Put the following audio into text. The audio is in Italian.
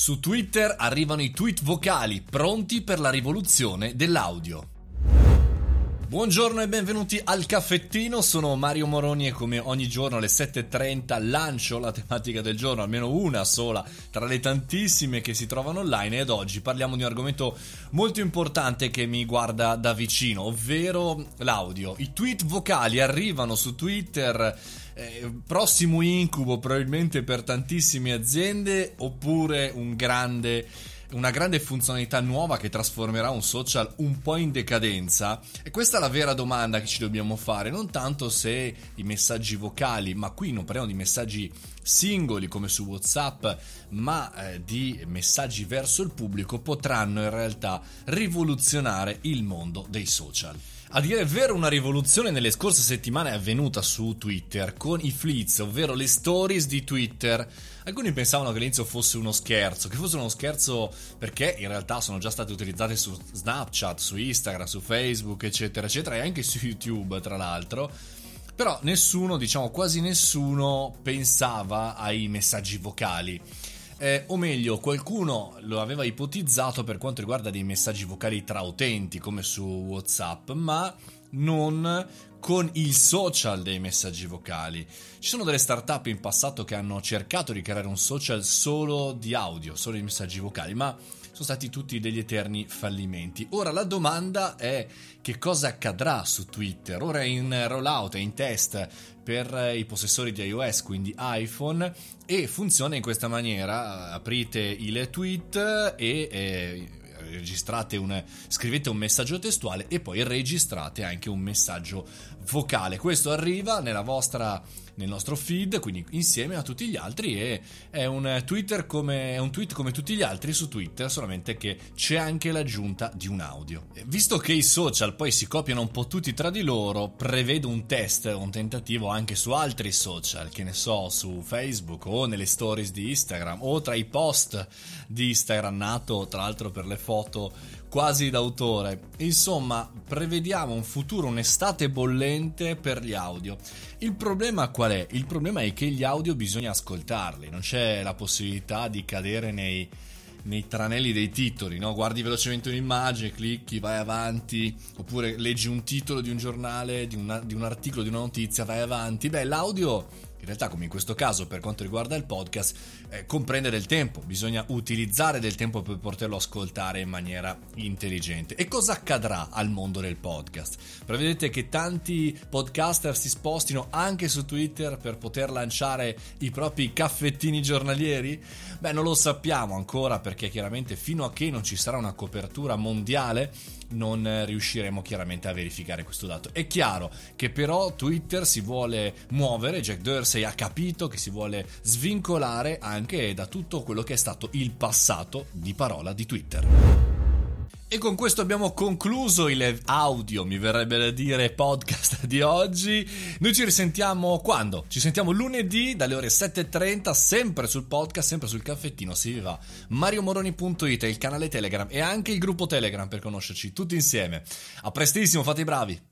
Su Twitter arrivano i tweet vocali pronti per la rivoluzione dell'audio. Buongiorno e benvenuti al caffettino, sono Mario Moroni e come ogni giorno alle 7.30 lancio la tematica del giorno, almeno una sola tra le tantissime che si trovano online ed oggi parliamo di un argomento molto importante che mi guarda da vicino, ovvero l'audio. I tweet vocali arrivano su Twitter eh, prossimo incubo probabilmente per tantissime aziende oppure un grande una grande funzionalità nuova che trasformerà un social un po' in decadenza? E questa è la vera domanda che ci dobbiamo fare, non tanto se i messaggi vocali, ma qui non parliamo di messaggi singoli come su WhatsApp, ma eh, di messaggi verso il pubblico potranno in realtà rivoluzionare il mondo dei social. A dire il vero, una rivoluzione nelle scorse settimane è avvenuta su Twitter con i fleets, ovvero le stories di Twitter. Alcuni pensavano che all'inizio fosse uno scherzo, che fosse uno scherzo perché in realtà sono già state utilizzate su Snapchat, su Instagram, su Facebook, eccetera, eccetera, e anche su YouTube, tra l'altro. Però nessuno, diciamo quasi nessuno, pensava ai messaggi vocali eh, o meglio qualcuno lo aveva ipotizzato per quanto riguarda dei messaggi vocali tra utenti come su Whatsapp, ma non con il social dei messaggi vocali. Ci sono delle startup in passato che hanno cercato di creare un social solo di audio, solo di messaggi vocali, ma sono stati tutti degli eterni fallimenti. Ora la domanda è che cosa accadrà su Twitter? Ora è in rollout, è in test per i possessori di iOS, quindi iPhone, e funziona in questa maniera. Aprite il tweet e... Eh, registrate un, scrivete un messaggio testuale e poi registrate anche un messaggio vocale. Questo arriva nella vostra nel nostro feed, quindi insieme a tutti gli altri e è un, Twitter come, è un tweet come tutti gli altri su Twitter, solamente che c'è anche l'aggiunta di un audio. Visto che i social poi si copiano un po' tutti tra di loro, prevedo un test, un tentativo anche su altri social, che ne so, su Facebook o nelle stories di Instagram o tra i post di Instagram nato tra l'altro per le foto quasi d'autore. Insomma, prevediamo un futuro, un'estate bollente per gli audio. Il problema qual è? Il problema è che gli audio bisogna ascoltarli, non c'è la possibilità di cadere nei, nei tranelli dei titoli, no? Guardi velocemente un'immagine, clicchi, vai avanti, oppure leggi un titolo di un giornale, di, una, di un articolo, di una notizia, vai avanti. Beh, l'audio in realtà come in questo caso per quanto riguarda il podcast, eh, comprende del tempo, bisogna utilizzare del tempo per poterlo ascoltare in maniera intelligente. E cosa accadrà al mondo del podcast? Prevedete che tanti podcaster si spostino anche su Twitter per poter lanciare i propri caffettini giornalieri? Beh, non lo sappiamo ancora perché chiaramente fino a che non ci sarà una copertura mondiale non riusciremo chiaramente a verificare questo dato. È chiaro che però Twitter si vuole muovere, Jack Dorsey ha capito che si vuole svincolare anche da tutto quello che è stato il passato di parola di Twitter. E con questo abbiamo concluso il audio, mi verrebbe da dire, podcast di oggi. Noi ci risentiamo quando? Ci sentiamo lunedì dalle ore 7.30, sempre sul podcast, sempre sul caffettino, si va. mariomoroni.it, il canale Telegram e anche il gruppo Telegram per conoscerci tutti insieme. A prestissimo, fate i bravi!